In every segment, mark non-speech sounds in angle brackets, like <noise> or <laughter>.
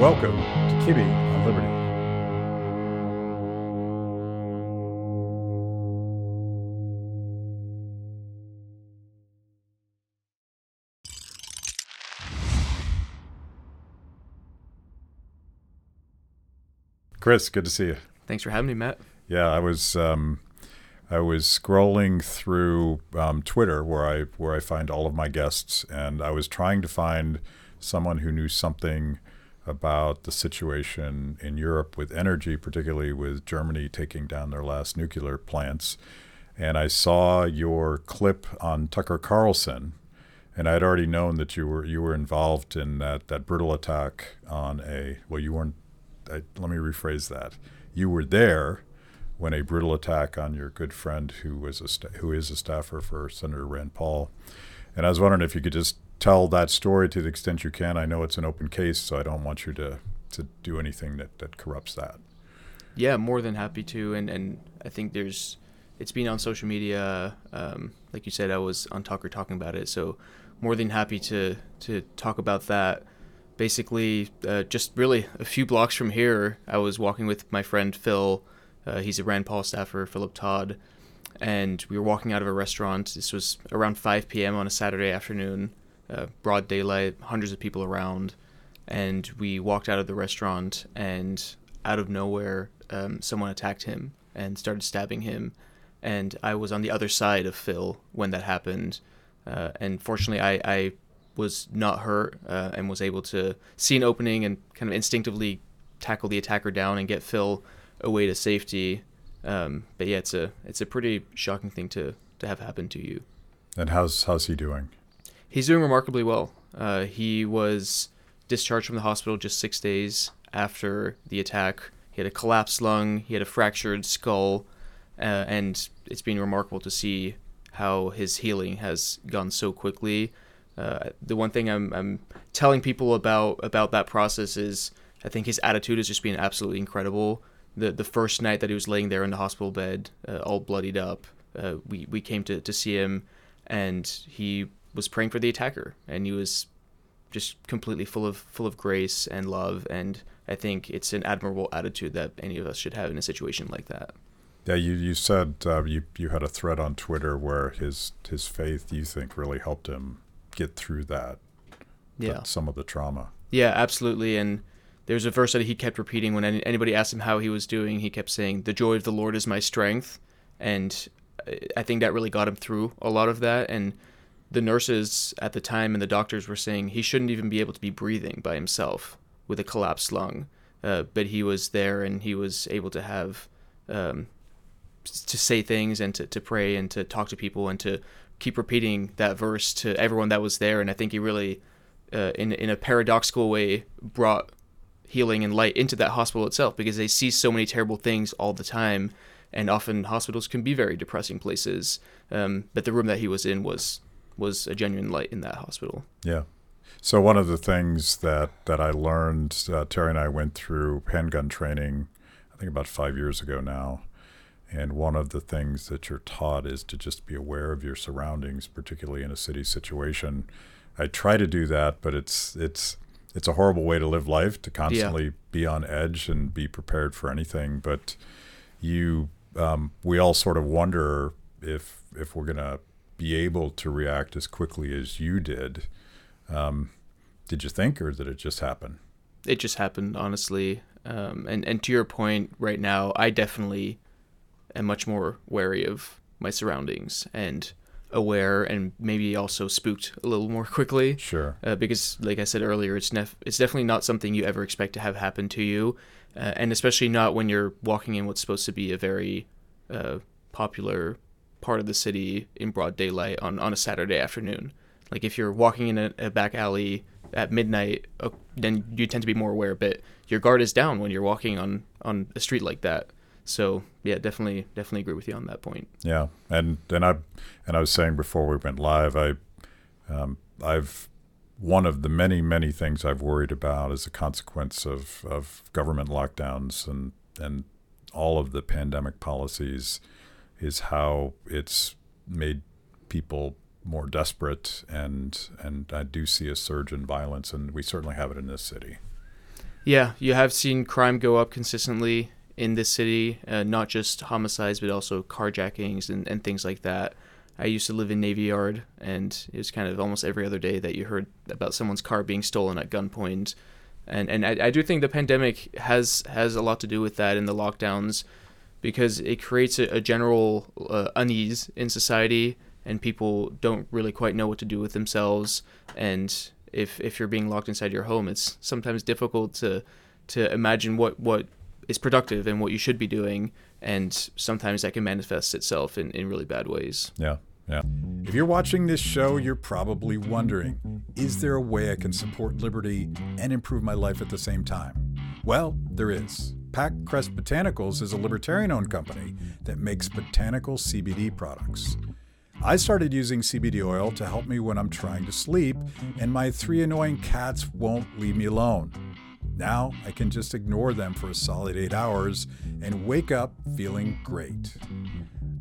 Welcome to Kibbe on Liberty. Chris, good to see you. Thanks for having me, Matt. Yeah, I was um, I was scrolling through um, Twitter where I where I find all of my guests, and I was trying to find someone who knew something about the situation in Europe with energy, particularly with Germany taking down their last nuclear plants. And I saw your clip on Tucker Carlson, and I had already known that you were you were involved in that that brutal attack on a well, you weren't. I, let me rephrase that. You were there when a brutal attack on your good friend who was a sta- who is a staffer for Senator Rand Paul. And I was wondering if you could just tell that story to the extent you can. I know it's an open case, so I don't want you to to do anything that, that corrupts that. Yeah, more than happy to. And, and I think there's, it's been on social media. Um, like you said, I was on Tucker talking about it. So more than happy to, to talk about that. Basically, uh, just really a few blocks from here, I was walking with my friend Phil. Uh, he's a Rand Paul staffer, Philip Todd. And we were walking out of a restaurant. This was around 5 p.m. on a Saturday afternoon broad daylight, hundreds of people around, and we walked out of the restaurant, and out of nowhere, um, someone attacked him and started stabbing him, and I was on the other side of Phil when that happened, uh, and fortunately, I, I was not hurt uh, and was able to see an opening and kind of instinctively tackle the attacker down and get Phil away to safety. Um, but yeah, it's a it's a pretty shocking thing to to have happen to you. And how's how's he doing? He's doing remarkably well. Uh, he was discharged from the hospital just six days after the attack. He had a collapsed lung, he had a fractured skull, uh, and it's been remarkable to see how his healing has gone so quickly. Uh, the one thing I'm, I'm telling people about about that process is I think his attitude has just been absolutely incredible. The the first night that he was laying there in the hospital bed, uh, all bloodied up, uh, we we came to, to see him, and he was praying for the attacker, and he was just completely full of full of grace and love. And I think it's an admirable attitude that any of us should have in a situation like that. Yeah, you you said uh, you you had a thread on Twitter where his his faith you think really helped him get through that. Yeah, that, some of the trauma. Yeah, absolutely. And there's a verse that he kept repeating when any, anybody asked him how he was doing. He kept saying, "The joy of the Lord is my strength," and I think that really got him through a lot of that. And the nurses at the time and the doctors were saying he shouldn't even be able to be breathing by himself with a collapsed lung. Uh, but he was there and he was able to have um, to say things and to, to pray and to talk to people and to keep repeating that verse to everyone that was there. And I think he really, uh, in in a paradoxical way, brought healing and light into that hospital itself because they see so many terrible things all the time, and often hospitals can be very depressing places. Um, but the room that he was in was was a genuine light in that hospital. Yeah. So one of the things that that I learned, uh, Terry and I went through handgun training, I think about five years ago now, and one of the things that you're taught is to just be aware of your surroundings, particularly in a city situation. I try to do that, but it's it's it's a horrible way to live life to constantly yeah. be on edge and be prepared for anything. But you, um, we all sort of wonder if if we're gonna be able to react as quickly as you did. Um, did you think, or did it just happen? It just happened, honestly. Um, and and to your point, right now, I definitely am much more wary of my surroundings and aware, and maybe also spooked a little more <laughs> quickly. Sure. Uh, because, like I said earlier, it's nef- it's definitely not something you ever expect to have happen to you, uh, and especially not when you're walking in what's supposed to be a very uh, popular part of the city in broad daylight on, on a Saturday afternoon. Like if you're walking in a, a back alley at midnight, uh, then you tend to be more aware. But your guard is down when you're walking on on a street like that. So yeah, definitely definitely agree with you on that point. Yeah, and and I and I was saying before we went live, I um, I've one of the many many things I've worried about as a consequence of of government lockdowns and and all of the pandemic policies is how it's made people more desperate and and I do see a surge in violence and we certainly have it in this city. Yeah, you have seen crime go up consistently in this city, uh, not just homicides, but also carjackings and, and things like that. I used to live in Navy Yard, and it was kind of almost every other day that you heard about someone's car being stolen at gunpoint. And and I, I do think the pandemic has has a lot to do with that in the lockdowns, because it creates a, a general uh, unease in society, and people don't really quite know what to do with themselves. And if if you're being locked inside your home, it's sometimes difficult to to imagine what what is productive and what you should be doing. And sometimes that can manifest itself in, in really bad ways. Yeah yeah. If you're watching this show you're probably wondering is there a way i can support liberty and improve my life at the same time? Well there is pac crest botanicals is a libertarian owned company that makes botanical cbd products I started using CBD oil to help me when I'm trying to sleep, and my three annoying cats won't leave me alone. Now I can just ignore them for a solid eight hours and wake up feeling great.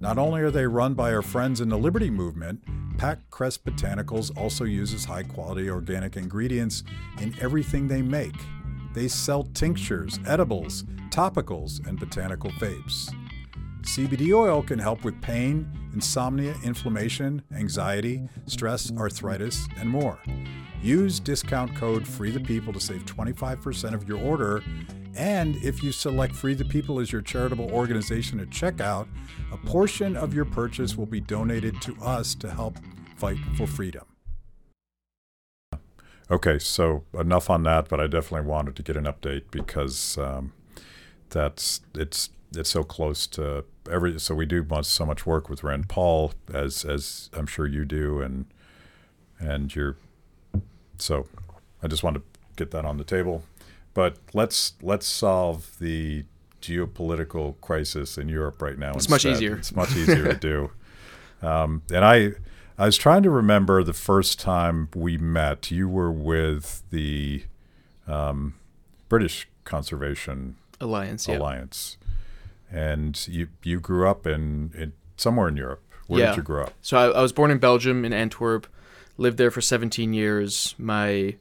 Not only are they run by our friends in the Liberty Movement, Pack Crest Botanicals also uses high quality organic ingredients in everything they make. They sell tinctures, edibles, topicals, and botanical vapes. CBD oil can help with pain, insomnia, inflammation, anxiety, stress, arthritis, and more. Use discount code Free the People to save 25% of your order. And if you select Free the People as your charitable organization at checkout, a portion of your purchase will be donated to us to help fight for freedom. Okay, so enough on that, but I definitely wanted to get an update because um, that's it's it's so close to every. So we do so much work with Rand Paul, as as I'm sure you do, and and you're so I just wanted to get that on the table. But let's let's solve the geopolitical crisis in Europe right now. It's instead. much easier. It's much easier to do. <laughs> Um, and I I was trying to remember the first time we met. You were with the um, British Conservation Alliance. Alliance, and you you grew up in, in somewhere in Europe. Where yeah. did you grow up? So I, I was born in Belgium in Antwerp lived there for 17 years. My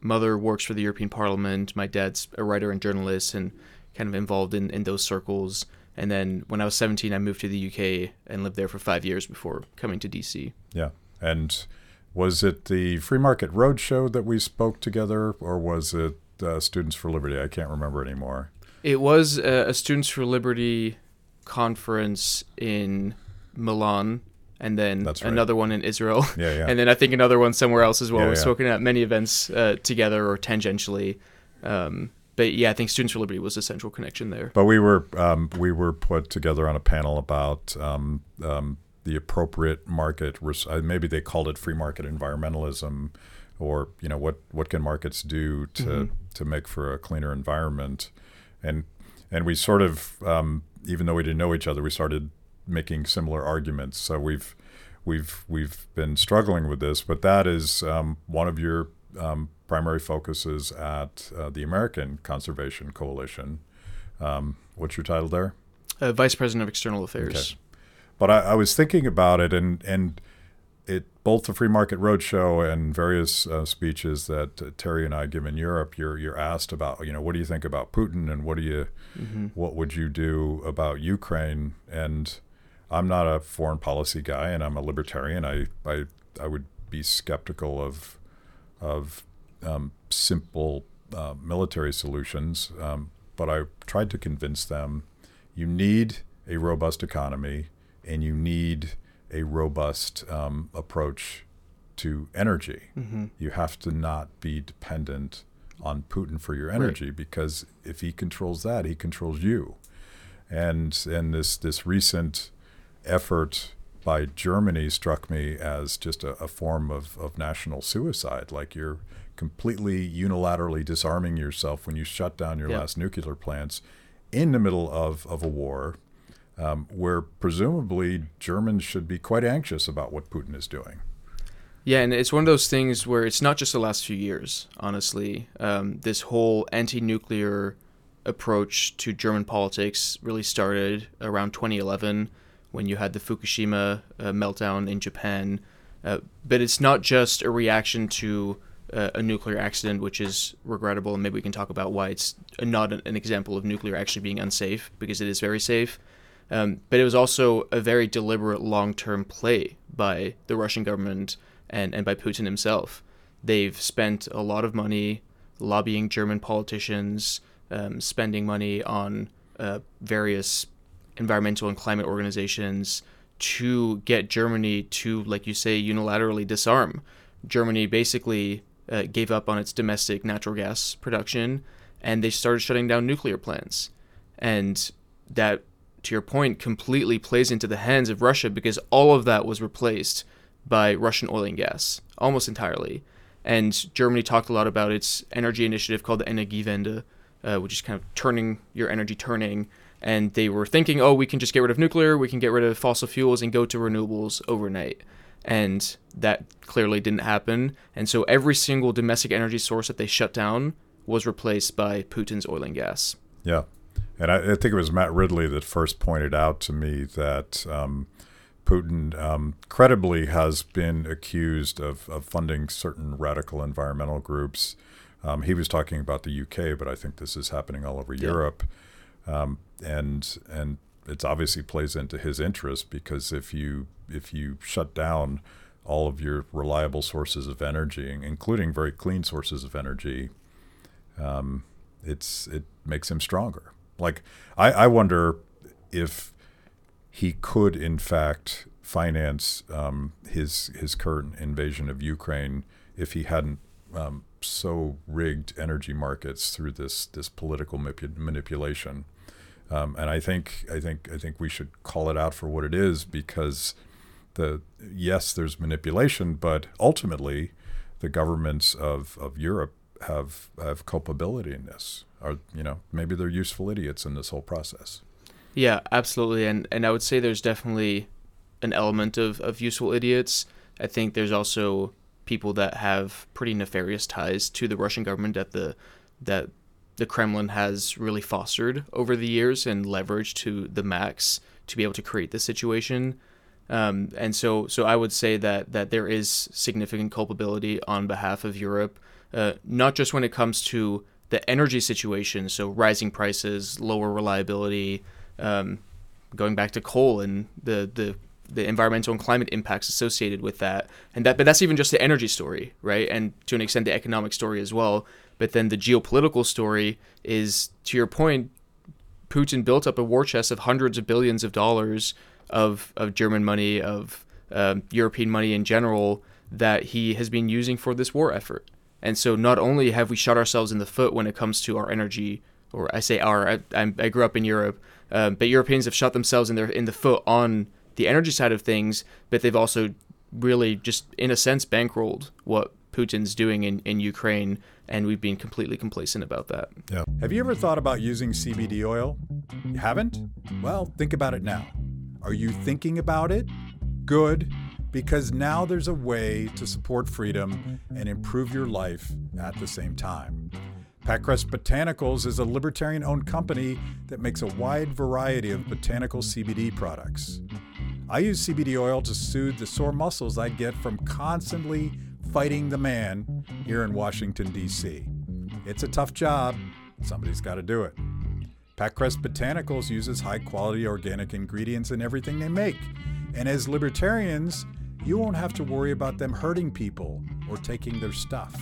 mother works for the European Parliament. My dad's a writer and journalist and kind of involved in, in those circles. And then when I was 17, I moved to the UK and lived there for five years before coming to DC. Yeah. And was it the Free Market Roadshow that we spoke together, or was it uh, Students for Liberty? I can't remember anymore. It was a, a Students for Liberty conference in Milan and then right. another one in Israel, <laughs> yeah, yeah. and then I think another one somewhere else as well. Yeah, We've spoken at many events uh, together or tangentially. Um, but yeah, I think Students for Liberty was a central connection there. But we were um, we were put together on a panel about um, um the appropriate market. Uh, maybe they called it free market environmentalism, or you know what what can markets do to mm-hmm. to make for a cleaner environment, and and we sort of um, even though we didn't know each other, we started making similar arguments. So we've we've we've been struggling with this, but that is um, one of your um, primary focuses at uh, the American Conservation Coalition. Um, what's your title there? Uh, Vice President of External Affairs. Okay. But I, I, was thinking about it, and and both the Free Market Roadshow and various uh, speeches that uh, Terry and I give in Europe. You're you're asked about you know what do you think about Putin and what do you mm-hmm. what would you do about Ukraine and I'm not a foreign policy guy, and I'm a libertarian. I I, I would be skeptical of of um, simple uh, military solutions, um, but I tried to convince them you need a robust economy and you need a robust um, approach to energy. Mm-hmm. You have to not be dependent on Putin for your energy right. because if he controls that, he controls you. And and this this recent effort by Germany struck me as just a, a form of, of national suicide. Like you're completely unilaterally disarming yourself when you shut down your last nuclear plants in the middle of, of a war um, where presumably Germans should be quite anxious about what Putin is doing. Yeah, and it's one of those things where it's not just the last few years, honestly. Um, this whole anti nuclear approach to German politics really started around 2011 when you had the Fukushima uh, meltdown in Japan. Uh, but it's not just a reaction to uh, a nuclear accident, which is regrettable, and maybe we can talk about why it's not an example of nuclear actually being unsafe because it is very safe. Um, but it was also a very deliberate long term play by the Russian government and, and by Putin himself. They've spent a lot of money lobbying German politicians, um, spending money on uh, various environmental and climate organizations to get Germany to, like you say, unilaterally disarm. Germany basically uh, gave up on its domestic natural gas production and they started shutting down nuclear plants. And that to your point, completely plays into the hands of Russia because all of that was replaced by Russian oil and gas almost entirely. And Germany talked a lot about its energy initiative called the Energiewende, uh, which is kind of turning your energy turning. And they were thinking, oh, we can just get rid of nuclear, we can get rid of fossil fuels and go to renewables overnight. And that clearly didn't happen. And so every single domestic energy source that they shut down was replaced by Putin's oil and gas. Yeah. And I, I, think it was Matt Ridley that first pointed out to me that um, Putin um, credibly has been accused of, of, funding certain radical environmental groups. Um, he was talking about the UK, but I think this is happening all over yeah. Europe. Um, and and it obviously plays into his interest because if you if you shut down all of your reliable sources of energy, including very clean sources of energy, um, it's it makes him stronger. Like, I, I wonder if he could, in fact, finance um, his his current invasion of Ukraine if he hadn't um, so rigged energy markets through this this political manipulation. Um, and I think I think I think we should call it out for what it is because the yes, there's manipulation, but ultimately, the governments of, of Europe have have culpability in this are you know maybe they're useful idiots in this whole process. Yeah, absolutely, and and I would say there's definitely an element of of useful idiots. I think there's also people that have pretty nefarious ties to the Russian government that the that the Kremlin has really fostered over the years and leveraged to the max to be able to create this situation. Um, and so, so I would say that that there is significant culpability on behalf of Europe, uh, not just when it comes to the energy situation, so rising prices, lower reliability, um, going back to coal and the, the the environmental and climate impacts associated with that, and that but that's even just the energy story, right? And to an extent, the economic story as well. But then the geopolitical story is, to your point, Putin built up a war chest of hundreds of billions of dollars of of German money, of um, European money in general, that he has been using for this war effort. And so not only have we shot ourselves in the foot when it comes to our energy, or I say our, I, I grew up in Europe, um, but Europeans have shot themselves in their in the foot on the energy side of things, but they've also really just in a sense bankrolled what Putin's doing in, in Ukraine, and we've been completely complacent about that. Yeah. Have you ever thought about using CBD oil? You haven't? Well, think about it now. Are you thinking about it? Good because now there's a way to support freedom and improve your life at the same time. Packrest Botanicals is a libertarian owned company that makes a wide variety of botanical CBD products. I use CBD oil to soothe the sore muscles I get from constantly fighting the man here in Washington, D.C. It's a tough job, somebody's got to do it. Packrest Botanicals uses high quality organic ingredients in everything they make. And as libertarians, you won't have to worry about them hurting people or taking their stuff.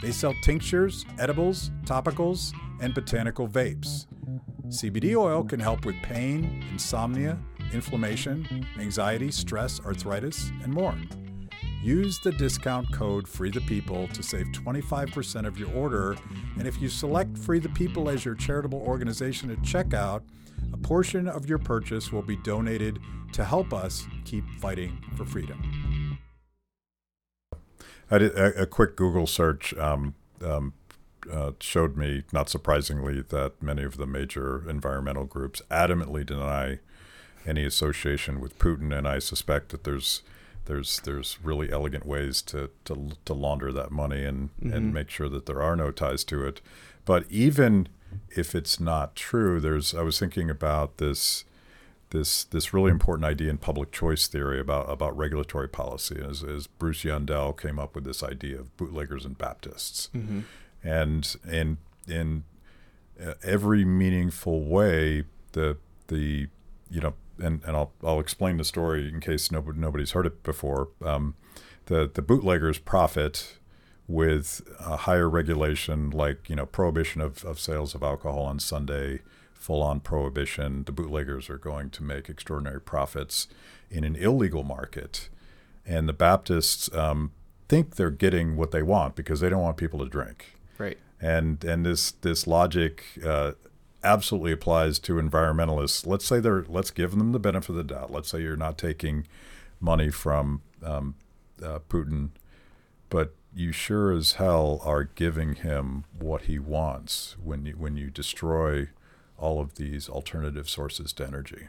They sell tinctures, edibles, topicals, and botanical vapes. CBD oil can help with pain, insomnia, inflammation, anxiety, stress, arthritis, and more. Use the discount code Free the People to save 25% of your order. And if you select Free the People as your charitable organization at checkout, a portion of your purchase will be donated to help us keep fighting for freedom. I did a, a quick Google search um, um, uh, showed me, not surprisingly, that many of the major environmental groups adamantly deny any association with Putin, and I suspect that there's there's there's really elegant ways to to, to launder that money and mm-hmm. and make sure that there are no ties to it. But even if it's not true, there's I was thinking about this this this really important idea in public choice theory about about regulatory policy. As, as Bruce Yandle came up with this idea of bootleggers and Baptists, Mm-hmm. and in in uh, every meaningful way, the the you know, and, and I'll I'll explain the story in case nobody nobody's heard it before. Um, the the bootleggers profit with a higher regulation, like you know, prohibition of, of sales of alcohol on Sunday, full on prohibition. The bootleggers are going to make extraordinary profits in an illegal market, and the Baptists um, think they're getting what they want because they don't want people to drink Right. and and this this logic uh, absolutely applies to environmentalists. Let's say they're let's give them the benefit of the doubt. Let's say you're not taking money from um, uh, Putin, but you sure as hell are giving him what he wants when you when you destroy all of these alternative sources to energy.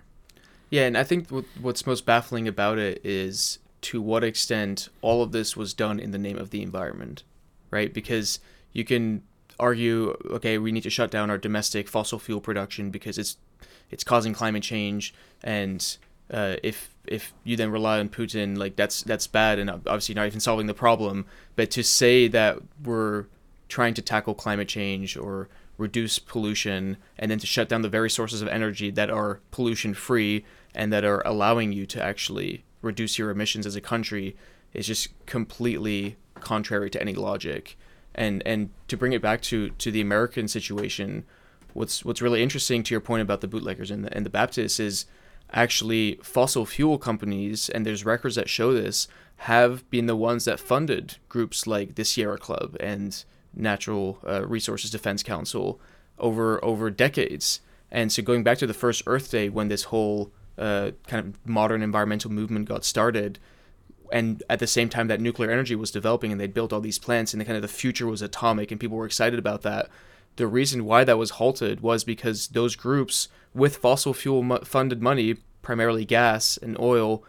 Yeah, and I think what's most baffling about it is to what extent all of this was done in the name of the environment, right? Because you can argue, okay, we need to shut down our domestic fossil fuel production because it's it's causing climate change, and uh, if if you then rely on Putin, like that's that's bad, and obviously not even solving the problem. But to say that we're trying to tackle climate change or reduce pollution and then to shut down the very sources of energy that are pollution free and that are allowing you to actually reduce your emissions as a country is just completely contrary to any logic. And and to bring it back to to the American situation what's what's really interesting to your point about the bootleggers and the, and the Baptists is actually fossil fuel companies and there's records that show this have been the ones that funded groups like the Sierra Club and Natural uh, Resources Defense Council over over decades. And so going back to the first Earth Day when this whole uh, kind of modern environmental movement got started, and at the same time that nuclear energy was developing and they'd built all these plants and the kind of the future was atomic and people were excited about that. The reason why that was halted was because those groups with fossil fuel funded money, primarily gas and oil,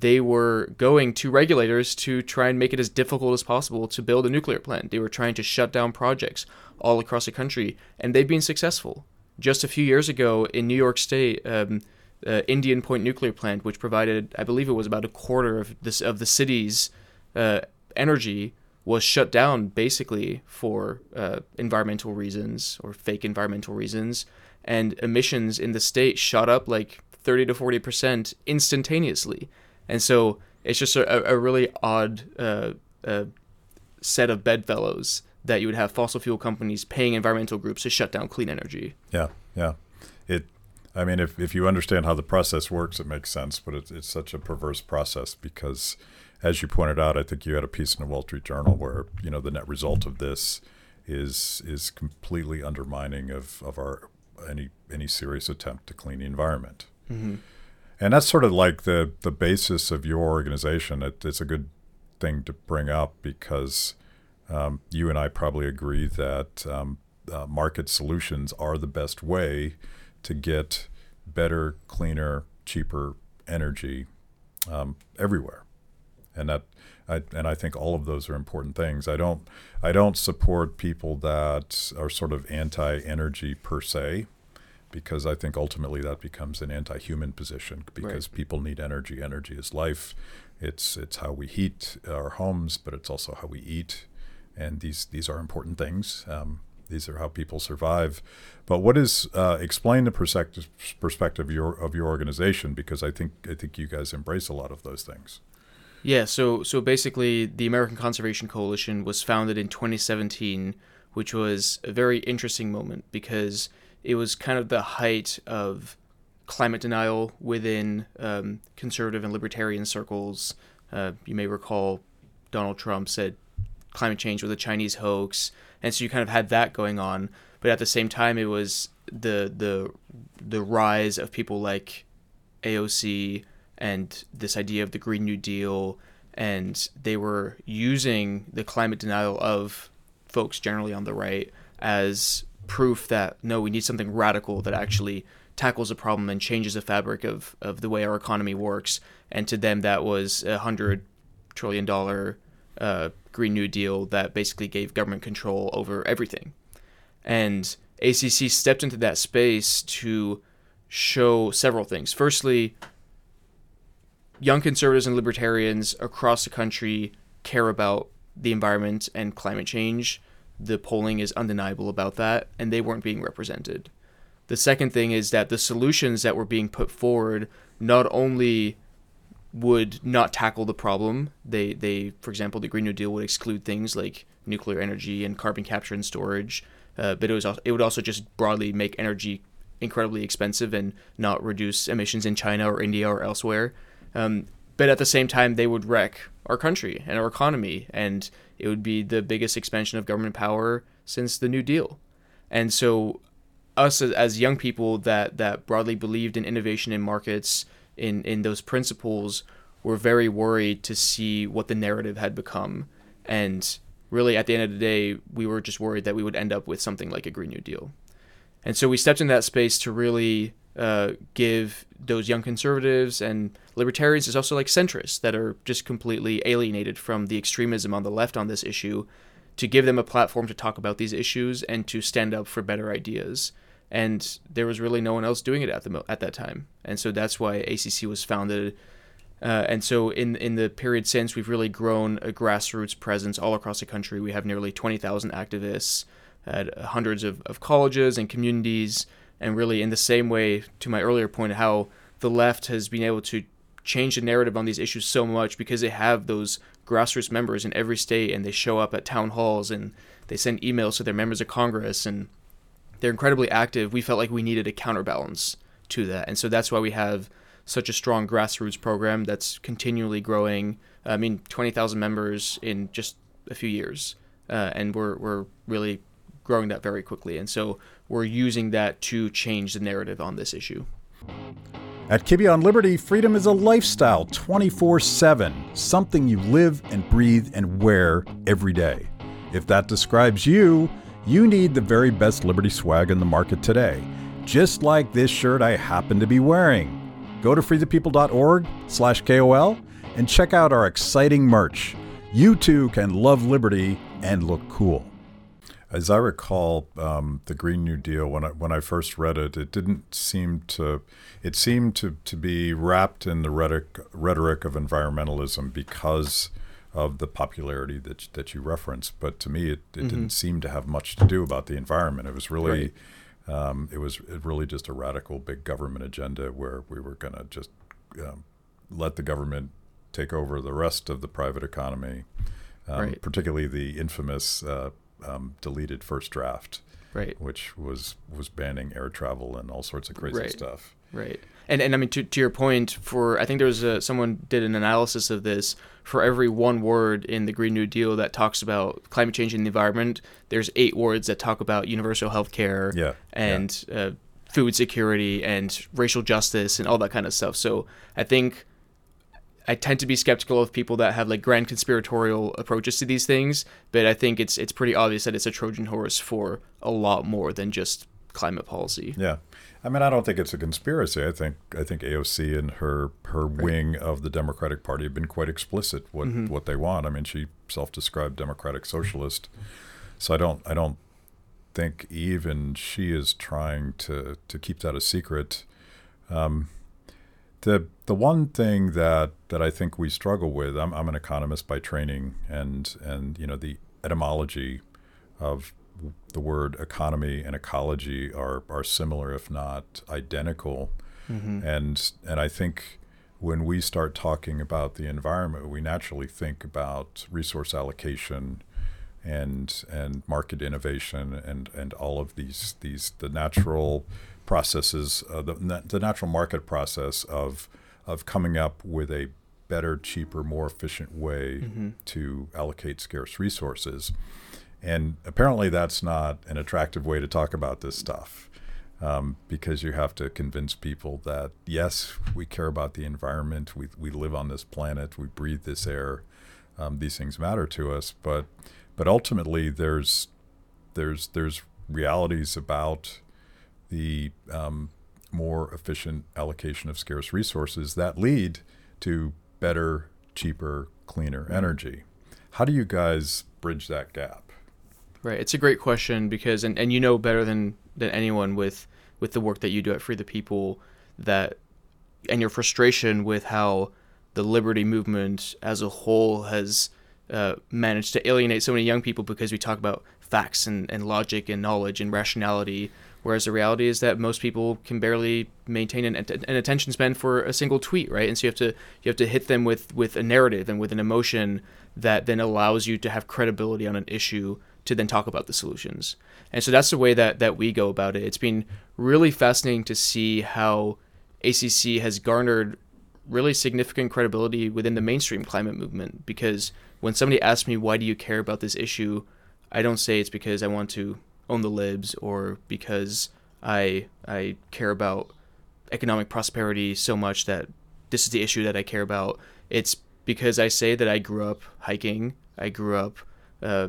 they were going to regulators to try and make it as difficult as possible to build a nuclear plant. They were trying to shut down projects all across the country, and they've been successful. Just a few years ago in New York State, um, uh, Indian Point nuclear plant, which provided, I believe it was about a quarter of this of the city's uh, energy, was shut down basically for uh, environmental reasons or fake environmental reasons, and emissions in the state shot up like 30 to 40 percent instantaneously. And so it's just a, a really odd uh, uh, set of bedfellows that you would have fossil fuel companies paying environmental groups to shut down clean energy. Yeah, yeah. It. I mean, if, if you understand how the process works, it makes sense. But it's it's such a perverse process because, as you pointed out, I think you had a piece in the Wall Street Journal where you know the net result of this is is completely undermining of, of our any any serious attempt to clean the environment. Mm-hmm. And that's sort of like the the basis of your organization. It, it's a good thing to bring up because um, you and I probably agree that um, uh, market solutions are the best way to get better, cleaner, cheaper energy um, everywhere, and that. I, and I think all of those are important things. I don't, I don't support people that are sort of anti-energy per se, because I think ultimately that becomes an anti-human position. Because Right. people need energy. Energy is life. It's it's how we heat our homes, but it's also how we eat, and these these are important things. Um, these are how people survive. But what is uh, explain the perspective perspective of your of your organization? Because I think I think you guys embrace a lot of those things. Yeah, so so basically, the American Conservation Coalition was founded in 2017, which was a very interesting moment because it was kind of the height of climate denial within um, conservative and libertarian circles. Uh, you may recall Donald Trump said climate change was a Chinese hoax, and so you kind of had that going on. But at the same time, it was the the the rise of people like AOC and this idea of the Green New Deal, and they were using the climate denial of folks generally on the right as proof that no, we need something radical that actually tackles a problem and changes the fabric of, of the way our economy works. And to them, that was a hundred trillion dollar uh, Green New Deal that basically gave government control over everything. And ACC stepped into that space to show several things. Firstly, young conservatives and libertarians across the country care about the environment and climate change. The polling is undeniable about that, and they weren't being represented. The second thing is that the solutions that were being put forward not only would not tackle the problem, they, they for example, the Green New Deal would exclude things like nuclear energy and carbon capture and storage, uh, but it was it would also just broadly make energy incredibly expensive and not reduce emissions in China or India or elsewhere. Um, but at the same time, they would wreck our country and our economy, and it would be the biggest expansion of government power since the New Deal. And so, us as, young people that that broadly believed in innovation in markets, in in those principles, were very worried to see what the narrative had become, and really at the end of the day, we were just worried that we would end up with something like a Green New Deal. And so we stepped in that space to really uh, give those young conservatives and libertarians is also like centrists that are just completely alienated from the extremism on the left on this issue to give them a platform to talk about these issues and to stand up for better ideas. And there was really no one else doing it at the at that time. And so that's why ACC was founded. Uh, and so in in the period since we've really grown a grassroots presence all across the country. We have nearly 20,000 activists at hundreds of, of colleges and communities and really in the same way to my earlier point how the left has been able to change the narrative on these issues so much because they have those grassroots members in every state and they show up at town halls and they send emails to their members of Congress and they're incredibly active. We felt like we needed a counterbalance to that. And so that's why we have such a strong grassroots program that's continually growing. I mean, 20,000 members in just a few years. Uh, and we're, we're really growing that very quickly. And so we're using that to change the narrative on this issue. At Kibbe on Liberty, freedom is a lifestyle 24 7, something you live and breathe and wear every day. If that describes you, you need the very best Liberty swag in the market today, just like this shirt I happen to be wearing. Go to freethepeople.org slash KOL and check out our exciting merch. You too can love Liberty and look cool. As I recall, um, the Green New Deal when I when I first read it, it didn't seem to. It seemed to, to be wrapped in the rhetoric rhetoric of environmentalism because of the popularity that that you referenced. But to me, it, it mm-hmm. didn't seem to have much to do about the environment. It was really. Right. Um, it was really just a radical big government agenda where we were going to just um, let the government take over the rest of the private economy, um, right. particularly the infamous uh, um, deleted first draft, right? Which was was banning air travel and all sorts of crazy right. stuff. Right. And and I mean to to your point, for I think there was a, someone did an analysis of this. For every one word in the Green New Deal that talks about climate change and the environment, there's eight words that talk about universal health care yeah, and yeah. Uh, food security and racial justice and all that kind of stuff. So I think I tend to be skeptical of people that have like grand conspiratorial approaches to these things, but I think it's it's pretty obvious that it's a Trojan horse for a lot more than just climate policy. Yeah. I mean, I don't think it's a conspiracy. I think I think AOC and her her right. wing of the Democratic Party have been quite explicit what mm-hmm. what they want. I mean, she self-described democratic socialist. So I don't I don't think even she is trying to to keep that a secret. Um, the the one thing that that I think we struggle with, I'm, I'm an economist by training, and and you know the etymology of the word economy and ecology are are similar, if not identical, mm-hmm. and and I think when we start talking about the environment, we naturally think about resource allocation and and market innovation and and all of these these the natural processes, uh, the, the natural market process of of coming up with a better, cheaper, more efficient way mm-hmm. to allocate scarce resources. And apparently, that's not an attractive way to talk about this stuff um, because you have to convince people that, yes, we care about the environment, we, we live on this planet, we breathe this air, um, these things matter to us. But, but ultimately, there's, there's, there's realities about the um, more efficient allocation of scarce resources that lead to better, cheaper, cleaner energy. How do you guys bridge that gap? Right. It's a great question because, and, and you know better than, than anyone with with the work that you do at Free the People that and your frustration with how the liberty movement as a whole has uh, managed to alienate so many young people because we talk about facts and, and logic and knowledge and rationality whereas the reality is that most people can barely maintain an, an attention span for a single tweet right? And so you have to you have to hit them with with a narrative and with an emotion that then allows you to have credibility on an issue to then talk about the solutions. And so that's the way that that we go about it. It's been really fascinating to see how ACC has garnered really significant credibility within the mainstream climate movement because when somebody asks me why do you care about this issue? I don't say it's because I want to own the libs or because I I care about economic prosperity so much that this is the issue that I care about. It's because I say that I grew up hiking. I grew up uh,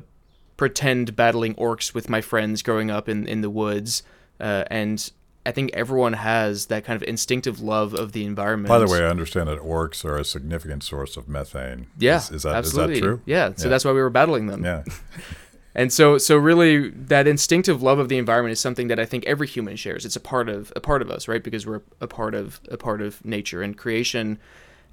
pretend battling orcs with my friends growing up in, in the woods. Uh, and I think everyone has that kind of instinctive love of the environment. By the way, I understand that orcs are a significant source of methane. Yeah, is, is that, absolutely. Is that true? Yeah, so yeah. that's why we were battling them. Yeah. <laughs> and so, so really, that instinctive love of the environment is something that I think every human shares. It's a part of a part of us, right? Because we're a part of a part of nature and creation,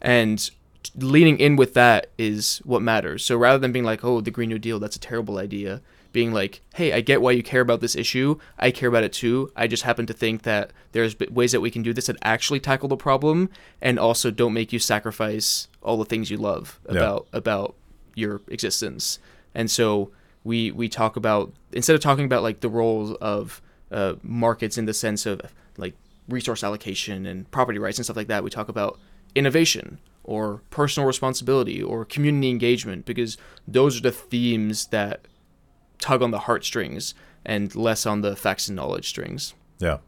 and leaning in with that is what matters. So rather than being like, "Oh, the Green New Deal, that's a terrible idea," being like, hey, I get why you care about this issue. I care about it too. I just happen to think that there's ways that we can do this that actually tackle the problem and also don't make you sacrifice all the things you love about yeah. about your existence. And so we we talk about instead of talking about like the roles of uh, markets in the sense of like resource allocation and property rights and stuff like that, we talk about innovation or personal responsibility or community engagement because those are the themes that tug on the heartstrings and less on the facts and knowledge strings. Yeah,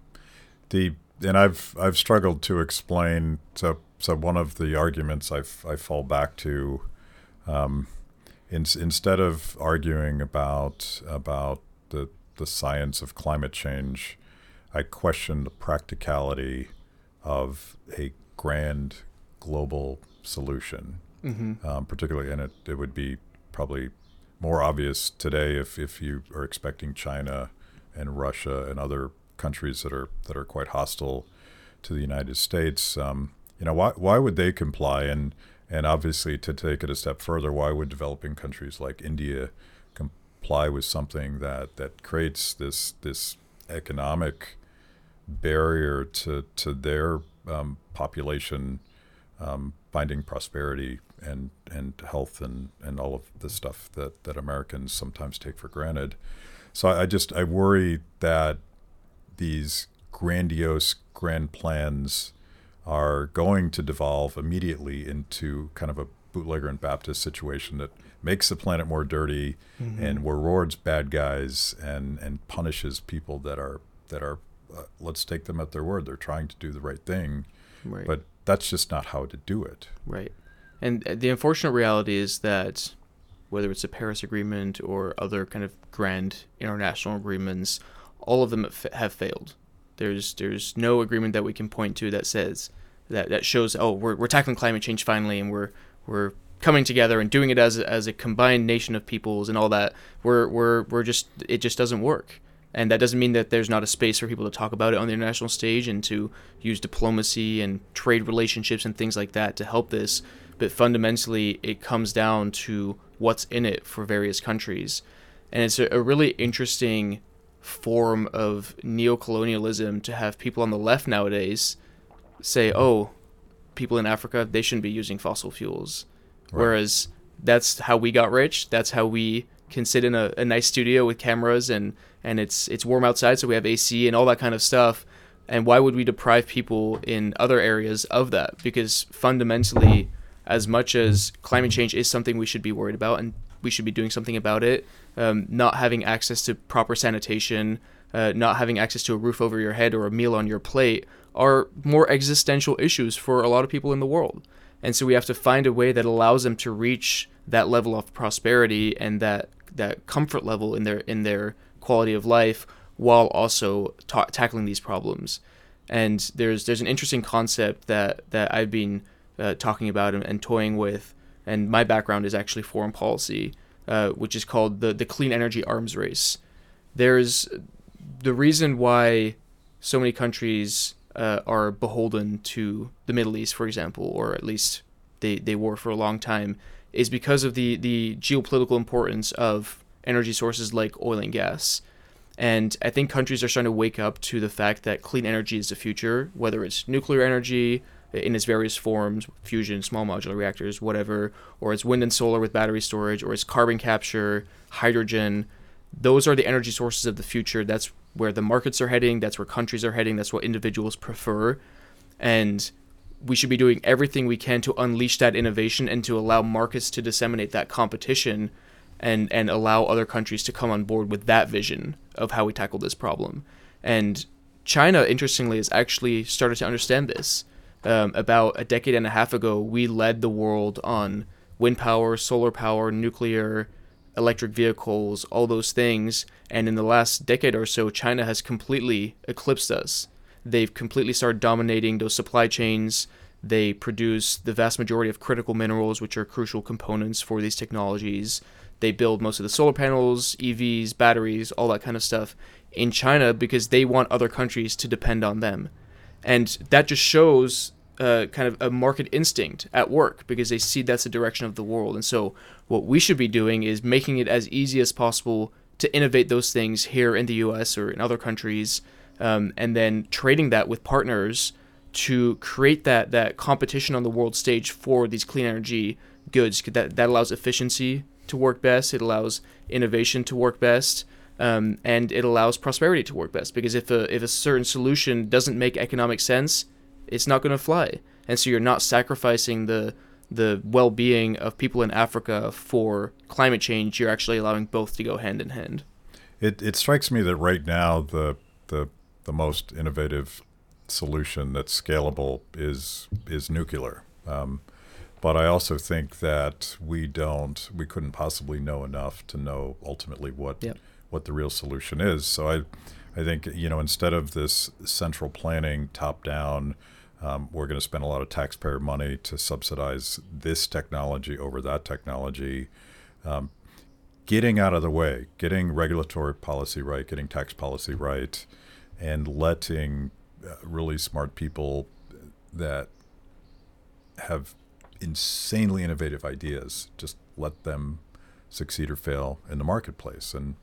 the and I've I've struggled to explain. So so one of the arguments I I fall back to, um, in, instead of arguing about about the the science of climate change, I question the practicality of a grand global solution. Mm-hmm. Um, particularly, and it, it would be probably more obvious today if, if you are expecting China and Russia and other countries that are that are quite hostile to the United States. Um, you know, why why would they comply? And and obviously, to take it a step further, why would developing countries like India comply with something that that creates this this economic barrier to to their um, population um, finding prosperity and and health and, and all of the stuff that, that Americans sometimes take for granted. So I, I just I worry that these grandiose grand plans are going to devolve immediately into kind of a bootlegger and Baptist situation that makes the planet more dirty mm-hmm. and rewards bad guys and and punishes people that are that are uh, let's take them at their word they're trying to do the right thing right. but that's just not how to do it right and the unfortunate reality is that whether it's the Paris Agreement or other kind of grand international agreements, all of them have failed. There's there's no agreement that we can point to that says that that shows oh we're we're tackling climate change finally and we're we're coming together and doing it as a, as a combined nation of peoples and all that. We're we're we're just it just doesn't work. And that doesn't mean that there's not a space for people to talk about it on the international stage and to use diplomacy and trade relationships and things like that to help this but fundamentally it comes down to what's in it for various countries. And it's a, a really interesting form of neocolonialism to have people on the left nowadays say, oh, people in Africa, they shouldn't be using fossil fuels. Right. Whereas that's how we got rich. That's how we can sit in a, a nice studio with cameras and, and it's it's warm outside, so we have AC and all that kind of stuff. And why would we deprive people in other areas of that? Because fundamentally, as much as climate change is something we should be worried about and we should be doing something about it, um, not having access to proper sanitation, uh, not having access to a roof over your head or a meal on your plate are more existential issues for a lot of people in the world. And so we have to find a way that allows them to reach that level of prosperity and that that comfort level in their in their quality of life while also ta- tackling these problems. And there's there's an interesting concept that that I've been uh, talking about and, and, toying with. And my background is actually foreign policy, uh, which is called the the clean energy arms race. There's the reason why so many countries uh, are beholden to the Middle East, for example, or at least they, they were for a long time, is because of the, the geopolitical importance of energy sources like oil and gas. And I think countries are starting to wake up to the fact that clean energy is the future, whether it's nuclear energy in its various forms fusion, small modular reactors, whatever, or it's wind and solar with battery storage, or it's carbon capture, hydrogen. Those are the energy sources of the future. That's where the markets are heading, that's where countries are heading, that's what individuals prefer. And we should be doing everything we can to unleash that innovation and to allow markets to disseminate that competition and and allow other countries to come on board with that vision of how we tackle this problem. And China, interestingly, has actually started to understand this. Um, about a decade and a half ago, we led the world on wind power, solar power, nuclear, electric vehicles, all those things. And in the last decade or so, China has completely eclipsed us. They've completely started dominating those supply chains. They produce the vast majority of critical minerals, which are crucial components for these technologies. They build most of the solar panels, EVs, batteries, all that kind of stuff in China because they want other countries to depend on them. And that just shows uh, kind of a market instinct at work because they see that's the direction of the world. And so, what we should be doing is making it as easy as possible to innovate those things here in the US or in other countries, um, and then trading that with partners to create that, that competition on the world stage for these clean energy goods. That, that allows efficiency to work best, it allows innovation to work best. Um, and it allows prosperity to work best because if a if a certain solution doesn't make economic sense, it's not going to fly. And so you're not sacrificing the the well-being of people in Africa for climate change. You're actually allowing both to go hand in hand. It it strikes me that right now the the the most innovative solution that's scalable is is nuclear. Um, but I also think that we don't we couldn't possibly know enough to know ultimately what yep. what the real solution is. So I I think you know instead of this central planning top down um, we're going to spend a lot of taxpayer money to subsidize this technology over that technology. Um, getting out of the way, getting regulatory policy right, getting tax policy right, and letting uh, really smart people that have insanely innovative ideas just let them succeed or fail in the marketplace and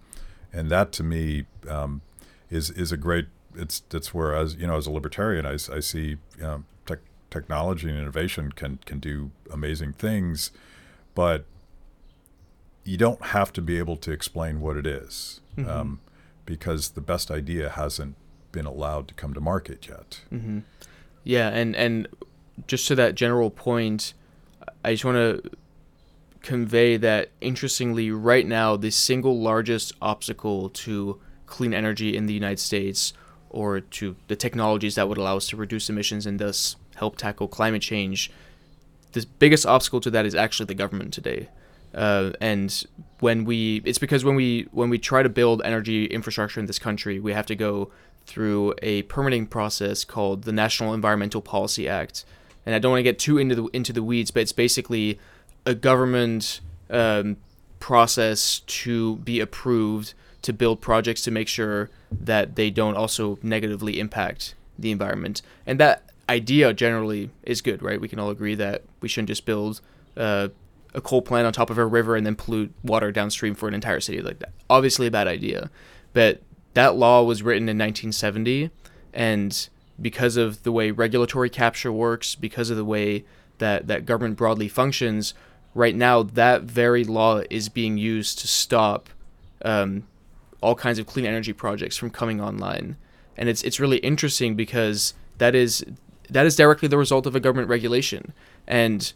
and that to me um, is is a great it's that's where as you know as a libertarian I, I see um, tech, technology and innovation can can do amazing things, but you don't have to be able to explain what it is, mm-hmm. um, because the best idea hasn't been allowed to come to market yet. Mm-hmm. Yeah, and and just to that general point, I just want to convey that interestingly, right now, the single largest obstacle to clean energy in the United States or to the technologies that would allow us to reduce emissions and thus help tackle climate change, the biggest obstacle to that is actually the government today. Uh, and when we, it's because when we when we try to build energy infrastructure in this country, we have to go through a permitting process called the National Environmental Policy Act. And I don't want to get too into the into the weeds, but it's basically a government um, process to be approved to build projects to make sure that they don't also negatively impact the environment. And that idea generally is good, right? We can all agree that we shouldn't just build uh, a coal plant on top of a river and then pollute water downstream for an entire city like that. Obviously, a bad idea. But that law was written in 1970, and because of the way regulatory capture works, because of the way that, that government broadly functions, right now that very law is being used to stop um, all kinds of clean energy projects from coming online. And it's it's really interesting because that is that is directly the result of a government regulation. And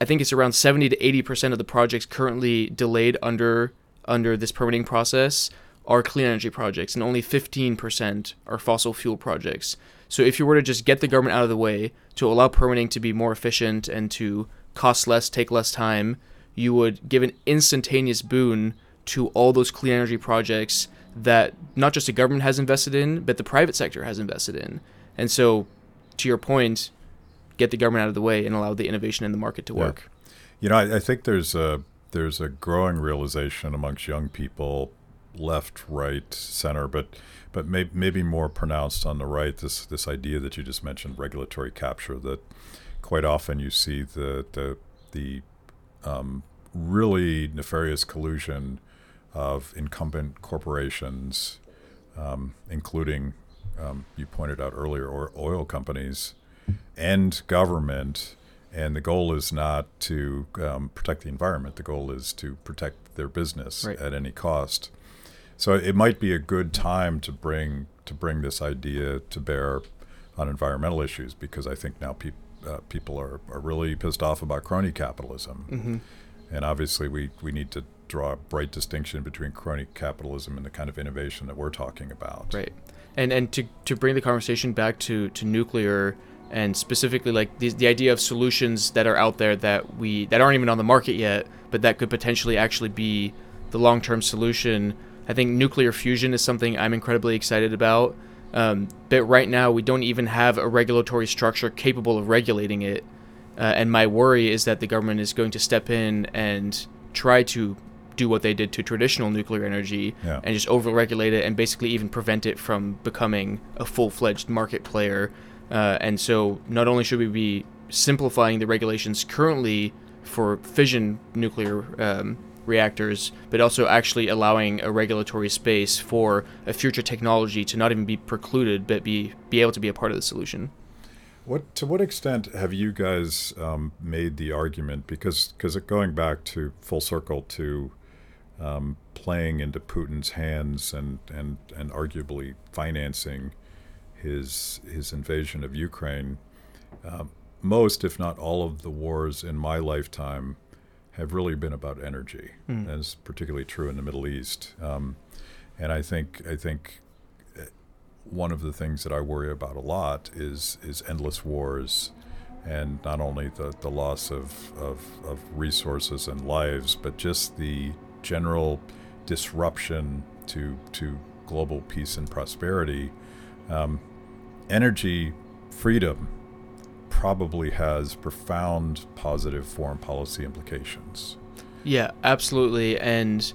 I think it's around 70 to 80% of the projects currently delayed under under this permitting process are clean energy projects and only 15% are fossil fuel projects. So if you were to just get the government out of the way to allow permitting to be more efficient and to cost less, take less time, you would give an instantaneous boon to all those clean energy projects that not just the government has invested in, but the private sector has invested in. And so, to your point, get the government out of the way and allow the innovation in the market to work. You know, I, I think there's a there's a growing realization amongst young people left, right, center, but but may, maybe more pronounced on the right. This this idea that you just mentioned, regulatory capture, that quite often you see the the the um, really nefarious collusion of incumbent corporations, um, including um, you pointed out earlier, or oil companies and government. And the goal is not to um, protect the environment. The goal is to protect their business Right. at any cost. So it might be a good time to bring to bring this idea to bear on environmental issues because I think now peop, uh, people are, are really pissed off about crony capitalism. hmm And obviously, we, we need to draw a bright distinction between crony capitalism and the kind of innovation that we're talking about. Right. And and to to bring the conversation back to to nuclear and specifically like the, the idea of solutions that are out there that we that aren't even on the market yet, but that could potentially actually be the long-term solution. I think nuclear fusion is something I'm incredibly excited about. Um, but right now, we don't even have a regulatory structure capable of regulating it. Uh, and my worry is that the government is going to step in and try to do what they did to traditional nuclear energy Yeah. and just overregulate it and basically even prevent it from becoming a full-fledged market player. Uh, and so, not only should we be simplifying the regulations currently for fission nuclear um, reactors, but also actually allowing a regulatory space for a future technology to not even be precluded, but be be able to be a part of the solution. What to what extent have you guys um, made the argument? Because because going back to full circle to um, playing into Putin's hands and and and arguably financing his his invasion of Ukraine. Um, most, if not all, of the wars in my lifetime have really been about energy. Mm. That's particularly true in the Middle East. Um, and I think I think uh, one of the things that I worry about a lot is is endless wars, and not only the, the loss of, of, of resources and lives, but just the general disruption to to global peace and prosperity. Um, energy freedom probably has profound positive foreign policy implications. Yeah, absolutely. And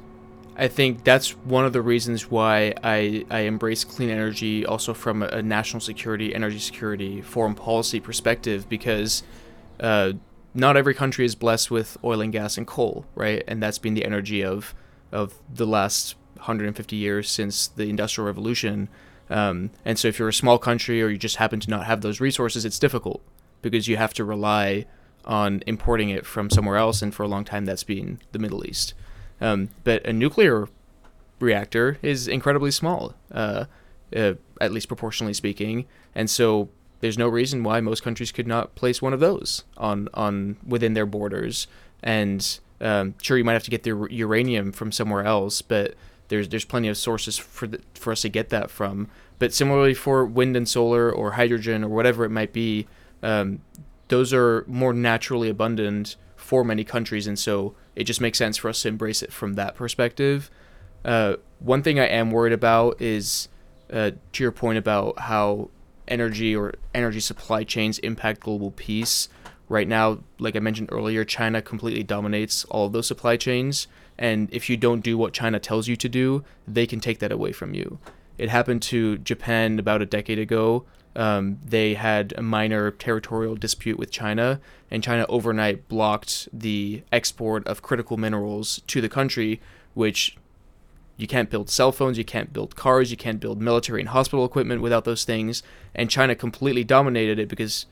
I think that's one of the reasons why I, I embrace clean energy also from a, a national security, energy security, foreign policy perspective, because uh, not every country is blessed with oil and gas and coal, right? And that's been the energy of, of the last 150 years since the Industrial Revolution. Um, and so if you're a small country or you just happen to not have those resources, it's difficult because you have to rely on importing it from somewhere else, and for a long time that's been the Middle East. Um, but a nuclear reactor is incredibly small, uh, uh, at least proportionally speaking, and so there's no reason why most countries could not place one of those on on within their borders. And um, sure, you might have to get the uranium from somewhere else, but there's there's plenty of sources for the, for us to get that from. But similarly for wind and solar or hydrogen or whatever it might be, um, those are more naturally abundant for many countries, and so it just makes sense for us to embrace it from that perspective. Uh, one thing I am worried about is, uh, to your point about how energy or energy supply chains impact global peace. Right now, like I mentioned earlier, China completely dominates all of those supply chains, and if you don't do what China tells you to do, they can take that away from you. It happened to Japan about a decade ago. Um, they had a minor territorial dispute with China, and China overnight blocked the export of critical minerals to the country, which you can't build cell phones, you can't build cars, you can't build military and hospital equipment without those things. And China completely dominated it because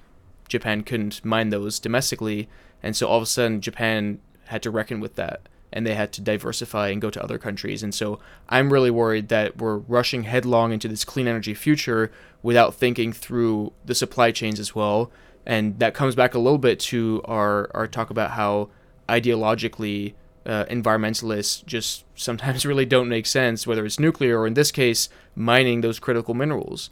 Japan couldn't mine those domestically. And so all of a sudden, Japan had to reckon with that and they had to diversify and go to other countries. And so I'm really worried that we're rushing headlong into this clean energy future without thinking through the supply chains as well. And that comes back a little bit to our, our talk about how ideologically uh, environmentalists just sometimes <laughs> really don't make sense, whether it's nuclear or in this case, mining those critical minerals.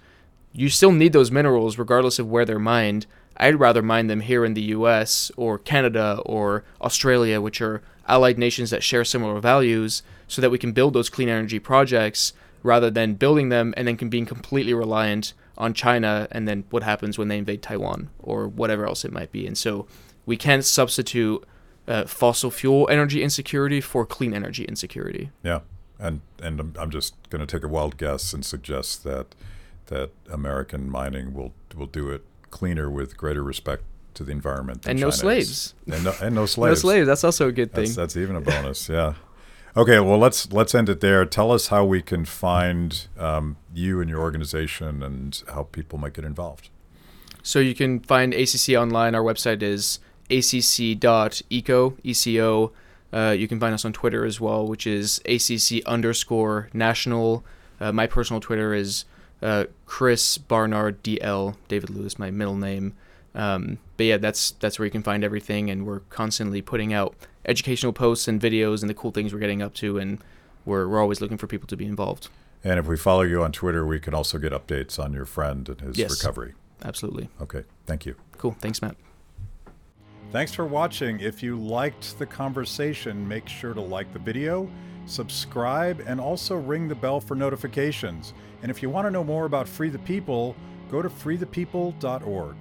You still need those minerals regardless of where they're mined. I'd rather mine them here in the US or Canada or Australia, which are allied nations that share similar values, so that we can build those clean energy projects rather than building them and then being completely reliant on China and then what happens when they invade Taiwan or whatever else it might be. And so we can't substitute uh, fossil fuel energy insecurity for clean energy insecurity. Yeah, And and I'm, I'm just going to take a wild guess and suggest that that American mining will will do it cleaner with greater respect to the environment. than And no China is. slaves. And no, and no <laughs> No slaves. slaves. That's also a good thing. That's, that's even a <laughs> bonus. Yeah. Okay. Well, let's let's end it there. Tell us how we can find um, you and your organization and how people might get involved. So you can find ACC online. Our website is acc.eco, ECO. Uh, you can find us on Twitter as well, which is acc underscore national. Uh, my personal Twitter is uh, Chris Barnard DL, David Lewis, my middle name. Um, but yeah, that's that's where you can find everything, and we're constantly putting out educational posts and videos and the cool things we're getting up to, and we're we're always looking for people to be involved. And if we follow you on Twitter, we can also get updates on your friend and his Yes. recovery. Absolutely. Okay. Thank you. Cool. Thanks, Matt. Thanks for watching. If you liked the conversation, make sure to like the video, subscribe, and also ring the bell for notifications. And if you want to know more about Free the People, go to freethepeople.org.